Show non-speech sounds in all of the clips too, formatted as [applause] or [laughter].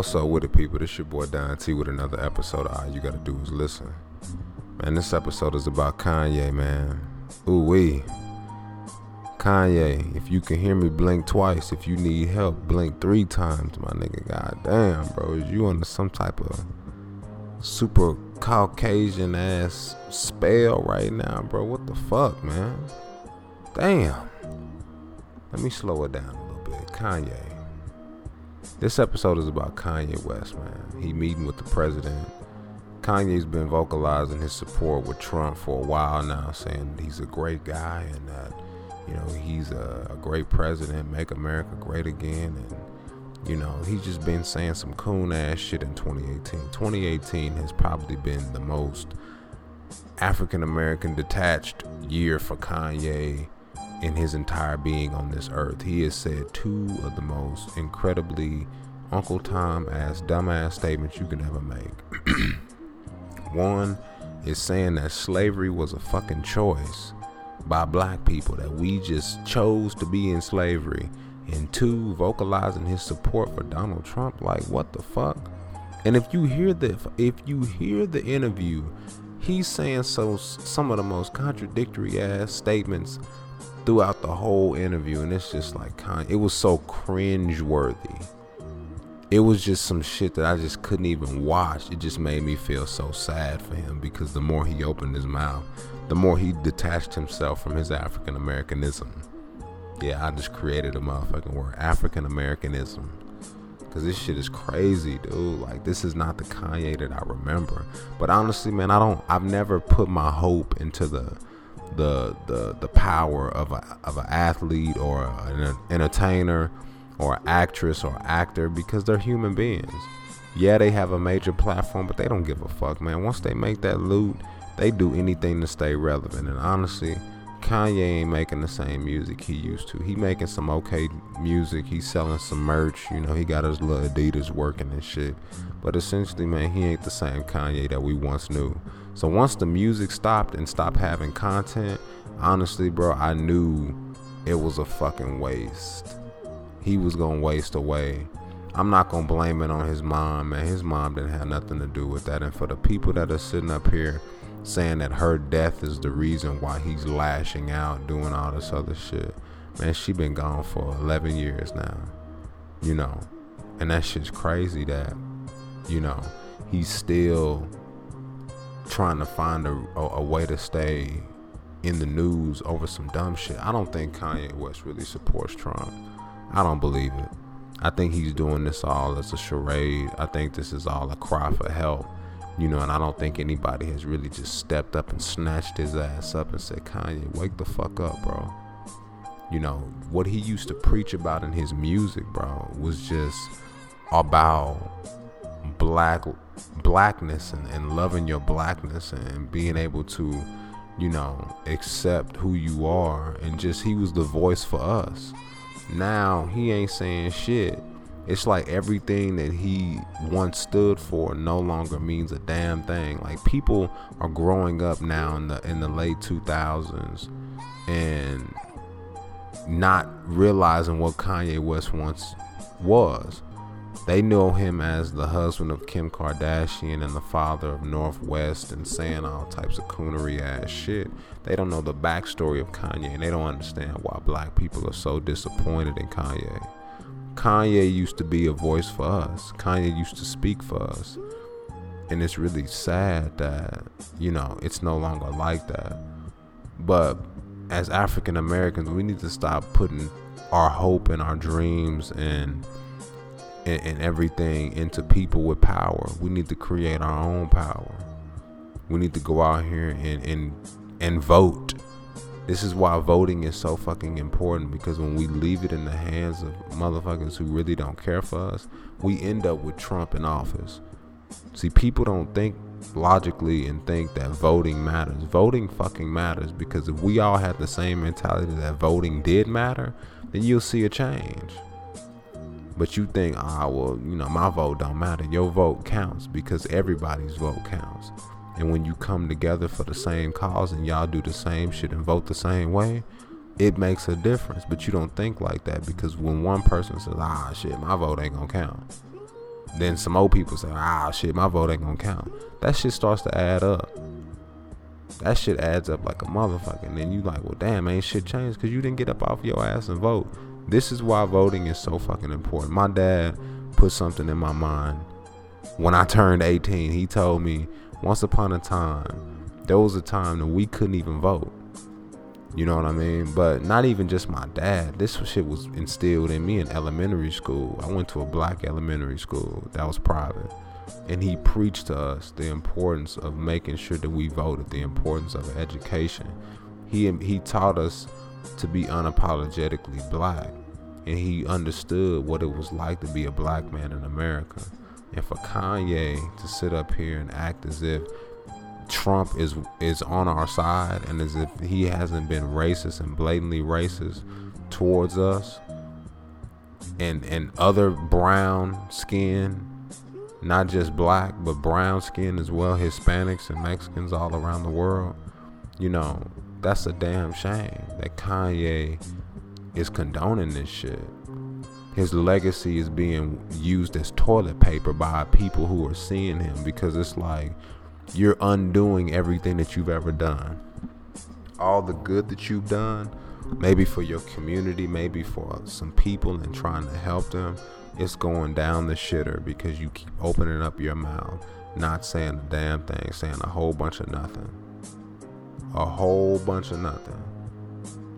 What's up with it, people? This your boy Don T with another episode of All You Gotta Do Is Listen. Man, this episode is about Kanye, man. Ooh wee. Kanye, if you can hear me blink twice, if you need help, blink three times, my nigga. God damn, bro. Is you under some type of super Caucasian ass spell right now, bro? What the fuck, man? Damn. Let me slow it down a little bit. Kanye. This episode is about Kanye West, man. He meeting with the president. Kanye's been vocalizing his support with Trump for a while now, saying he's a great guy and that, you know, he's a, a great president, make America great again. And, you know, he's just been saying some coon ass shit in 2018. 2018 has probably been the most African American detached year for Kanye in his entire being on this earth. He has said two of the most incredibly Uncle Tom ass dumbass statements you can ever make. [clears throat] One is saying that slavery was a fucking choice by black people, that we just chose to be in slavery. And two, vocalizing his support for Donald Trump. Like, what the fuck? And if you hear the if you hear the interview, he's saying so some of the most contradictory ass statements throughout the whole interview, and it's just like it was so cringe worthy. It was just some shit that I just couldn't even watch. It just made me feel so sad for him because the more he opened his mouth, the more he detached himself from his African Americanism. Yeah, I just created a motherfucking word, African Americanism. Cause this shit is crazy, dude. Like this is not the Kanye that I remember. But honestly, man, I don't. I've never put my hope into the the the the power of a of an athlete or an entertainer or actress or actor because they're human beings. Yeah, they have a major platform, but they don't give a fuck, man. Once they make that loot, they do anything to stay relevant. And honestly, Kanye ain't making the same music he used to. He making some okay music. He's selling some merch. You know, he got his little Adidas working and shit. But essentially, man, he ain't the same Kanye that we once knew. So once the music stopped and stopped having content, honestly, bro, I knew it was a fucking waste. He was gonna waste away. I'm not gonna blame it on his mom, man. His mom didn't have nothing to do with that. And for the people that are sitting up here saying that her death is the reason why he's lashing out, doing all this other shit, man, she been gone for 11 years now. You know, and that shit's crazy that, you know, he's still trying to find a, a, a, way to stay in the news over some dumb shit. I don't think Kanye West really supports Trump. I don't believe it. I think he's doing this all as a charade. I think this is all a cry for help. You know, and I don't think anybody has really just stepped up and snatched his ass up and said, Kanye, wake the fuck up, bro. You know, what he used to preach about in his music, bro, was just about black blackness and, and loving your blackness and being able to you know accept who you are and just he was the voice for us now he ain't saying shit it's like everything that he once stood for no longer means a damn thing like people are growing up now in the in the late 2000s and not realizing what Kanye West once was they know him as the husband of Kim Kardashian and the father of North West and saying all types of coonery ass shit. They don't know the backstory of Kanye and they don't understand why black people are so disappointed in Kanye. Kanye used to be a voice for us, Kanye used to speak for us. And it's really sad that, you know, it's no longer like that. But as African Americans, we need to stop putting our hope and our dreams and and, everything into people with power. We need to create our own power. We need to go out here and and and vote. This is why voting is so fucking important because when we leave it in the hands of motherfuckers who really don't care for us, we end up with Trump in office. See, people don't think logically and think that voting matters. Voting fucking matters because if we all had the same mentality that voting did matter, then you'll see a change. But you think, ah, well, you know, my vote don't matter. Your vote counts because everybody's vote counts. And when you come together for the same cause and y'all do the same shit and vote the same way, it makes a difference. But you don't think like that because when one person says, ah, shit, my vote ain't gonna count, then some old people say, ah, shit, my vote ain't gonna count. That shit starts to add up. That shit adds up like a motherfucker. And then you like, well, damn, ain't shit changed because you didn't get up off your ass and vote. This is why voting is so fucking important. My dad put something in my mind when I turned 18. He told me, once upon a time, there was a time that we couldn't even vote. You know what I mean? But not even just my dad. This shit was instilled in me in elementary school. I went to a black elementary school that was private. And he preached to us the importance of making sure that we voted, the importance of education. He he taught us to be unapologetically black. And he understood what it was like to be a black man in America. And for Kanye to sit up here and act as if Trump is is on our side and as if he hasn't been racist and blatantly racist towards us and and other brown skin not just black but brown skin as well hispanics and mexicans all around the world you know that's a damn shame that kanye is condoning this shit his legacy is being used as toilet paper by people who are seeing him because it's like you're undoing everything that you've ever done. All the good that you've done, maybe for your community, maybe for some people and trying to help them, it's going down the shitter because you keep opening up your mouth, not saying a damn thing, saying a whole bunch of nothing. A whole bunch of nothing.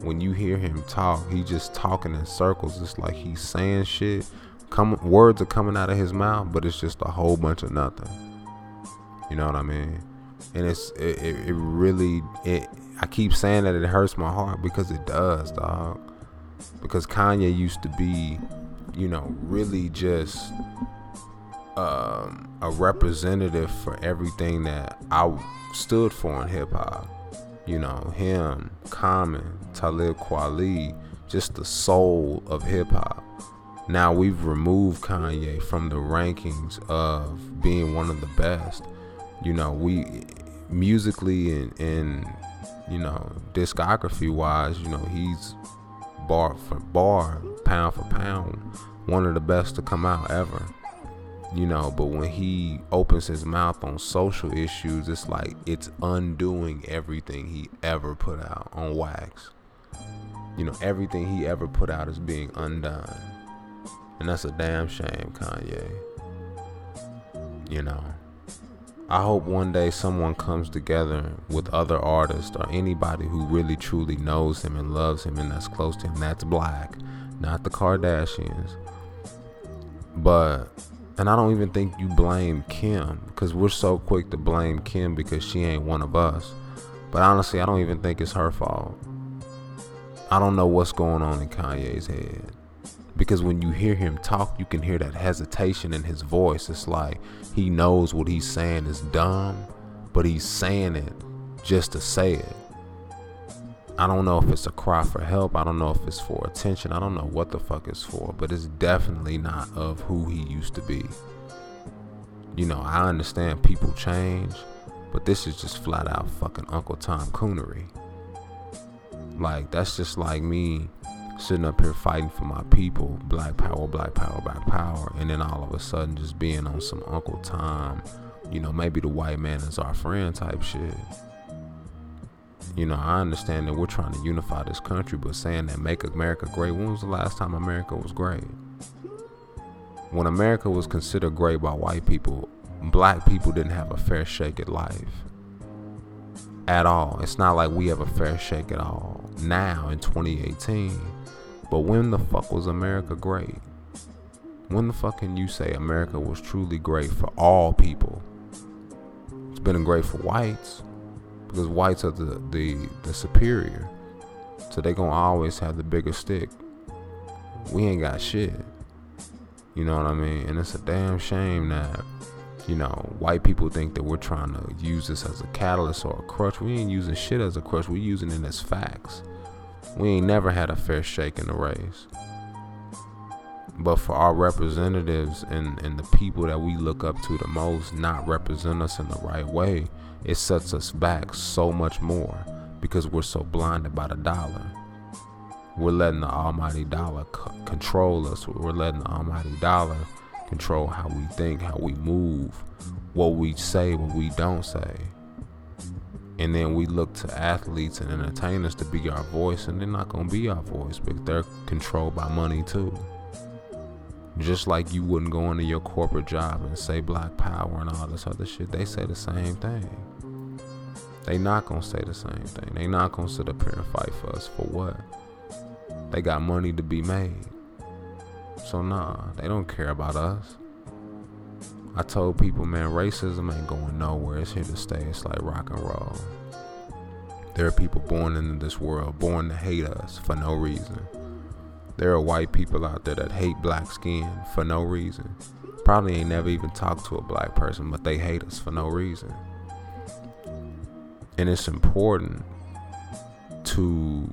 When you hear him talk, he just talking in circles. It's like he's saying shit. Come words are coming out of his mouth, but it's just a whole bunch of nothing. You know what I mean? And it's it, it, it really it I keep saying that it hurts my heart because it does, dog. Because Kanye used to be, you know, really just um, a representative for everything that I stood for in hip hop. You know, him, Common, Talib Kweli, just the soul of hip hop. Now we've removed Kanye from the rankings of being one of the best you know, we musically and, and you know, discography wise, you know, he's bar for bar, pound for pound, one of the best to come out ever. You know, but when he opens his mouth on social issues, it's like it's undoing everything he ever put out on wax. You know, everything he ever put out is being undone. And that's a damn shame, Kanye. You know. I hope one day someone comes together with other artists or anybody who really truly knows him and loves him and that's close to him. That's black, not the Kardashians. But, and I don't even think you blame Kim because we're so quick to blame Kim because she ain't one of us. But honestly, I don't even think it's her fault. I don't know what's going on in Kanye's head because when you hear him talk, you can hear that hesitation in his voice. It's like he knows what he's saying is dumb, but he's saying it just to say it. I don't know if it's a cry for help. I don't know if it's for attention. I don't know what the fuck it's for, but it's definitely not of who he used to be. You know, I understand people change, but this is just flat out fucking Uncle Tom coonery. Like, that's just like me sitting up here fighting for my people, black power, black power, black power, and then all of a sudden just being on some Uncle Tom, you know, maybe the white man is our friend type shit. You know, I understand that we're trying to unify this country, but saying that make America great, when was the last time America was great? When America was considered great by white people, black people didn't have a fair shake at life. At all. It's not like we have a fair shake at all. Now in 2018, but when the fuck was America great? When the fuck can you say America was truly great for all people? It's been great for whites because whites are the the, the superior, so they gonna always have the bigger stick. We ain't got shit. You know what I mean? And it's a damn shame that you know white people think that we're trying to use this as a catalyst or a crutch. We ain't using shit as a crutch. We're using it as facts. We ain't never had a fair shake in the race. But for our representatives and, and the people that we look up to the most not represent us in the right way, it sets us back so much more because we're so blinded by the dollar. We're letting the almighty dollar c- control us. We're letting the almighty dollar control how we think, how we move, what we say, what we don't say. And then we look to athletes and entertainers to be our voice, and they're not gonna be our voice because they're controlled by money too. Just like you wouldn't go into your corporate job and say black power and all this other shit, they say the same thing. They not gonna say the same thing. They not gonna sit up here and fight for us for what? They got money to be made. So nah, they don't care about us. I told people, man, racism ain't going nowhere. It's here to stay. It's like rock and roll. There are people born into this world, born to hate us for no reason. There are white people out there that hate black skin for no reason. Probably ain't never even talked to a black person, but they hate us for no reason. And it's important to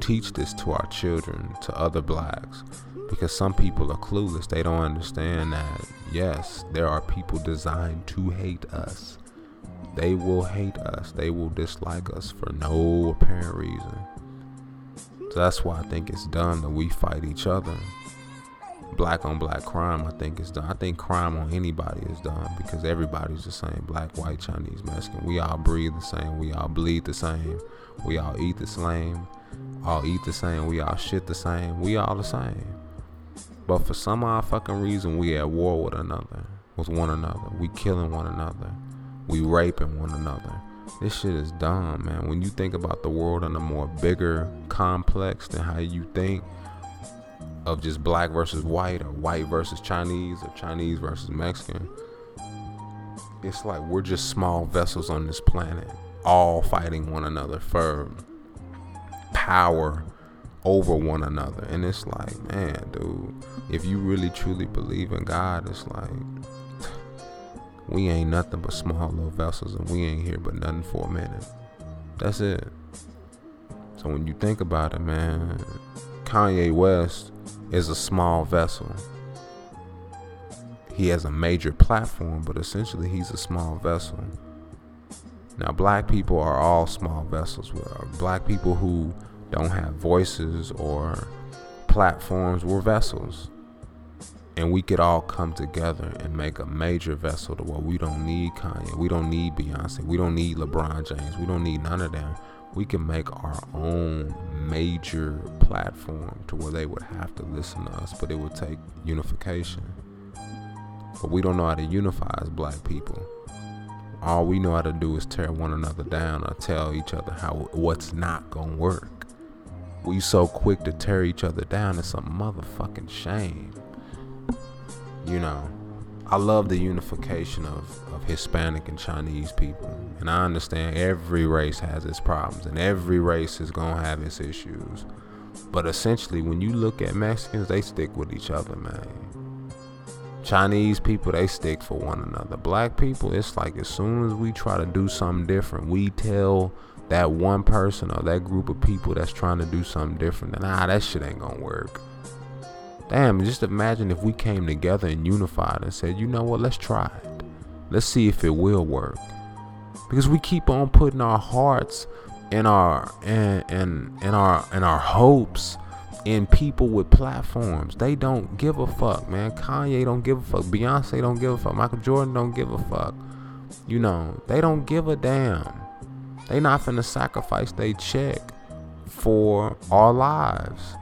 teach this to our children, to other blacks, because some people are clueless. They don't understand that, yes, there are people designed to hate us. They will hate us, they will dislike us for no apparent reason. So that's why I think it's dumb that we fight each other. Black on black crime, I think is done. I think crime on anybody is done because everybody's the same. Black, white, Chinese, Mexican. We all breathe the same. We all bleed the same. We all eat the same. All eat the same. We all shit the same. We all the same. But for some odd fucking reason, we at war with another, with one another. We killing one another. We raping one another. This shit is dumb, man. When you think about the world in a more bigger complex than how you think of just black versus white or white versus Chinese or Chinese versus Mexican, it's like we're just small vessels on this planet, all fighting one another for power over one another. And it's like, man, dude, if you really truly believe in God, it's like we ain't nothing but small little vessels and we ain't here but nothing for a minute. That's it. So when you think about it, man, Kanye West is a small vessel. He has a major platform, but essentially he's a small vessel. Now, black people are all small vessels. Black people who don't have voices or platforms were vessels and we could all come together and make a major vessel to where we don't need Kanye, we don't need Beyonce, we don't need LeBron James, we don't need none of them. We can make our own major platform to where they would have to listen to us, but it would take unification. But we don't know how to unify as black people. All we know how to do is tear one another down or tell each other how what's not gonna work. We so quick to tear each other down, it's a motherfucking shame you know, I love the unification of, of Hispanic and Chinese people. And I understand every race has its problems and every race is going to have its issues. But essentially, when you look at Mexicans, they stick with each other, man. Chinese people, they stick for one another. Black people, it's like as soon as we try to do something different, we tell that one person or that group of people that's trying to do something different, nah, that shit ain't gonna work. Damn, just imagine if we came together and unified and said, you know what, let's try it. Let's see if it will work. Because we keep on putting our hearts and our and and, and our and our hopes in people with platforms. They don't give a fuck, man. Kanye don't give a fuck. Beyonce don't give a fuck. Michael Jordan don't give a fuck. You know, they don't give a damn. They not finna sacrifice their check for our lives.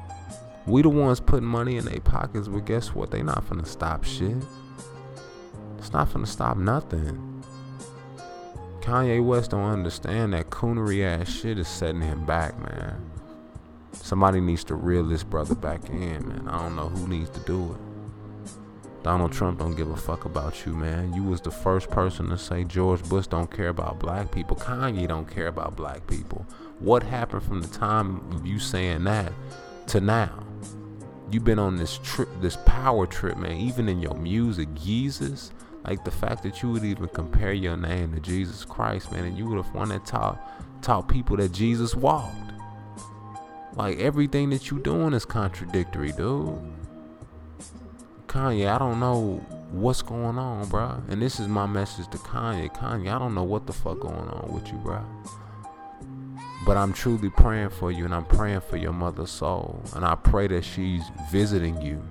We the ones putting money in their pockets, but guess what? They not finna stop shit. It's not finna stop nothing. Kanye West don't understand that coonery ass shit is setting him back, man. Somebody needs to reel this brother back in, man. I don't know who needs to do it. Donald Trump don't give a fuck about you, man. You was the first person to say George Bush don't care about black people. Kanye don't care about black people. What happened from the time of you saying that to now? you've been on this trip, this power trip, man. Even in your music, Jesus, like the fact that you would even compare your name to Jesus Christ, man, and you would have one that taught taught people that Jesus walked. Like everything that you're doing is contradictory, dude. Kanye, I don't know what's going on, bro. And this is my message to Kanye. Kanye, I don't know what the fuck going on with you, bro. But I'm truly praying for you and I'm praying for your mother's soul. And I pray that she's visiting you.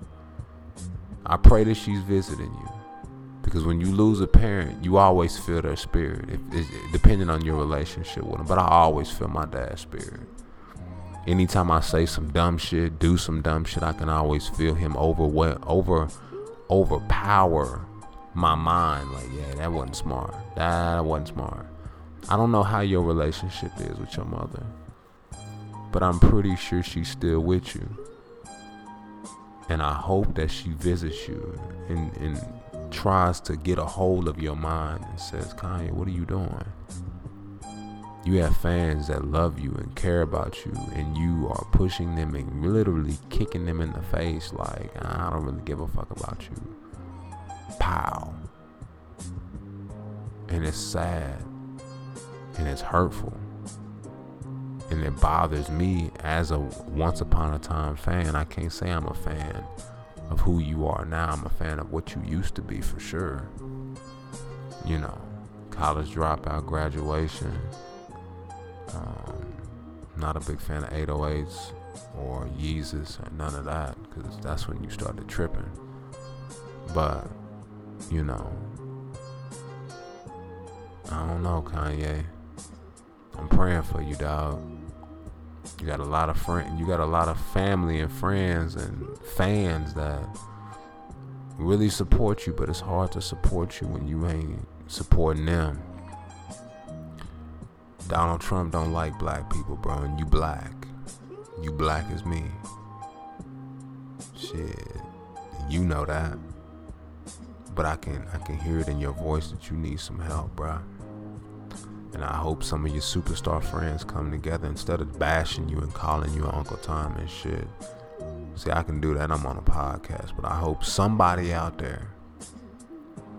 I pray that she's visiting you. Because when you lose a parent, you always feel their spirit, if, if, depending on your relationship with them. But I always feel my dad's spirit. Anytime I say some dumb shit, do some dumb shit, I can always feel him over over overpower my mind. Like, yeah, that wasn't smart. That wasn't smart. I don't know how your relationship is with your mother, but I'm pretty sure she's still with you. And I hope that she visits you and, and tries to get a hold of your mind and says, Kanye, what are you doing? You have fans that love you and care about you, and you are pushing them and literally kicking them in the face like, I don't really give a fuck about you. Pow. And it's sad and it's hurtful. And it bothers me as a once upon a time fan. I can't say I'm a fan of who you are now. I'm a fan of what you used to be for sure. You know, college dropout, graduation. Um, not a big fan of 808s or Yeezus or none of that because that's when you started tripping. But, you know, I don't know, Kanye. I'm praying for you, dog. You got a lot of friend, you got a lot of family and friends and fans that really support you, but it's hard to support you when you ain't supporting them. Donald Trump don't like black people, bro, and you black. You black as me. Shit. You know that. But I can I can hear it in your voice that you need some help, bro. And I hope some of your superstar friends come together instead of bashing you and calling you Uncle Tom and shit. See, I can do that. I'm on a podcast, but I hope somebody out there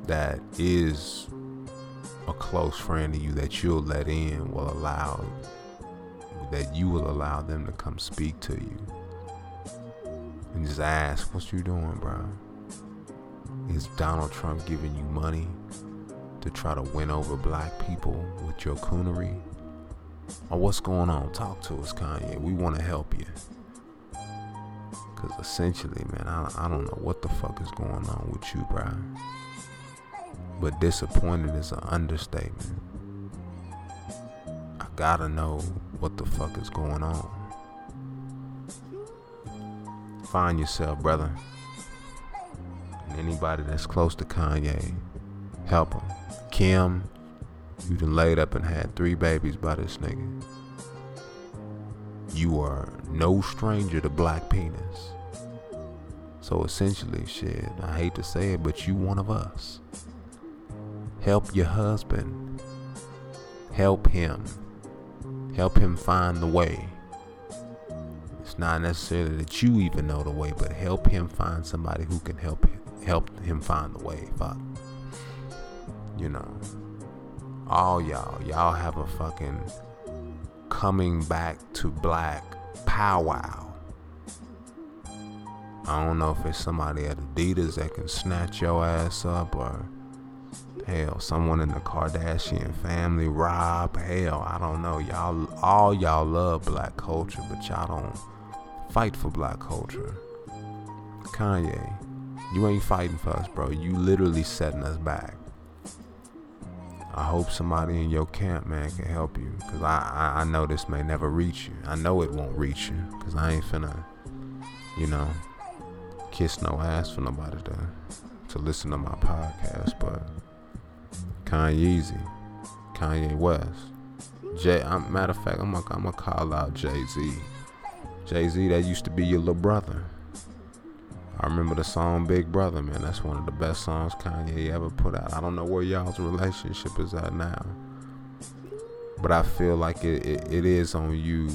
that is a close friend to you that you'll let in will allow that you will allow them to come speak to you and just ask, "What you doing, bro? Is Donald Trump giving you money to try to win over black people with your coonery? Or what's going on? Talk to us, Kanye. We want to help you." Cause essentially, man, I, I don't know what the fuck is going on with you, bro. But disappointed is an understatement. I gotta know what the fuck is going on. Find yourself, brother. And anybody that's close to Kanye, help him. Kim, you done laid up and had three babies by this nigga. You are no stranger to black penis. So essentially, shit, I hate to say it, but you one of us. Help your husband. Help him. Help him find the way. It's not necessarily that you even know the way, but help him find somebody who can help help him find the way. Fuck. You know. All y'all, y'all have a fucking coming back to black powwow. I don't know if it's somebody at Adidas that can snatch your ass up or hell, someone in the Kardashian family, Rob, hell, I don't know. Y'all all y'all love black culture, but y'all don't fight for black culture. Kanye, you ain't fighting for us, bro. You literally setting us back. I hope somebody in your camp, man, can help you. Cause I, I, I know this may never reach you. I know it won't reach you. Cause I ain't finna, you know, kiss no ass for nobody to to listen to my podcast, but Kanye, Kanye West, Jay. I'm, matter of fact, I'm gonna, I'm gonna call out Jay Z. Jay Z, that used to be your little brother. I remember the song Big Brother, man. That's one of the best songs Kanye ever put out. I don't know where y'all's relationship is at now. But I feel like it, it, it is on you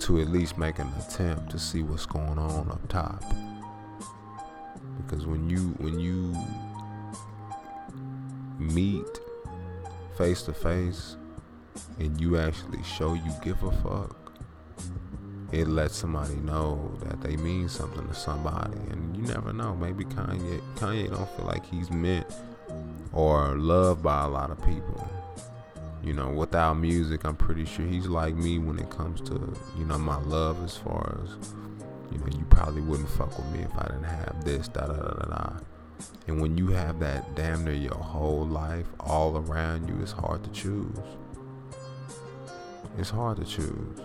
to at least make an attempt to see what's going on up top because when you when you meet face to face and you actually show you give a fuck it lets somebody know that they mean something to somebody and you never know maybe Kanye Kanye don't feel like he's meant or loved by a lot of people you know without music I'm pretty sure he's like me when it comes to you know my love as far as you know, you probably wouldn't fuck with me if I didn't have this, da da da da da. And when you have that damn near your whole life all around you, it's hard to choose. It's hard to choose.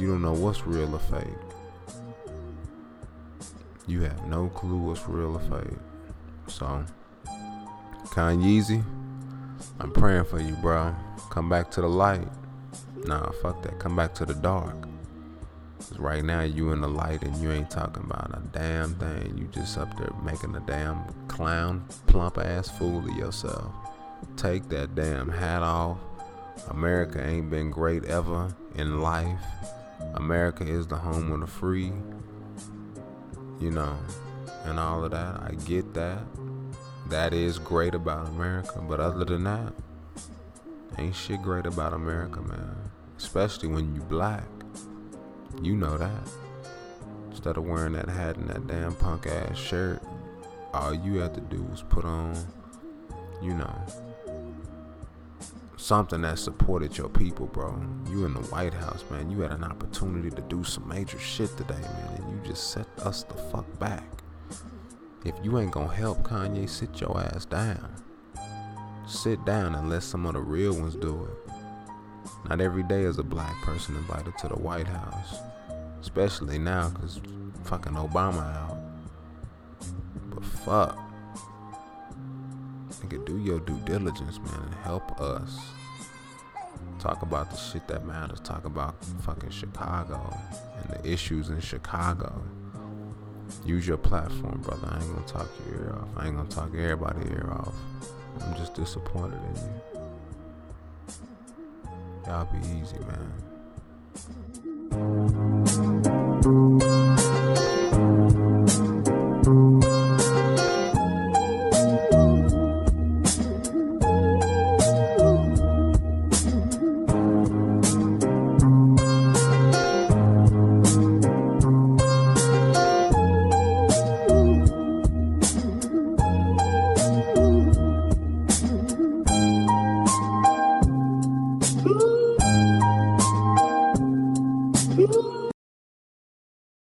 You don't know what's real or fake. You have no clue what's real or fake. So, Kanye, I'm praying for you, bro. Come back to the light. Nah, fuck that. Come back to the dark. Cause right now you in the light and you ain't talking about a damn thing. You just up there making a damn clown, plump ass fool of yourself. Take that damn hat off. America ain't been great ever in life. America is the home of the free. You know, and all of that. I get that. That is great about America. But other than that, ain't shit great about America, man. Especially when you black. You know that. Instead of wearing that hat and that damn punk ass shirt, all you have to do is put on, you know, something that supported your people, bro. You in the White House, man. You had an opportunity to do some major shit today, man, and you just set us the fuck back. If you ain't gonna help Kanye, sit your ass down. Sit down and let some of the real ones do it. Not every day is a black person invited to the White House. Especially now, because fucking Obama out. But fuck. Nigga, do your due diligence, man, and help us. Talk about the shit that matters. Talk about fucking Chicago and the issues in Chicago. Use your platform, brother. I ain't gonna talk your ear off. I ain't gonna talk everybody ear off. I'm just disappointed in you. Y'all be easy, man.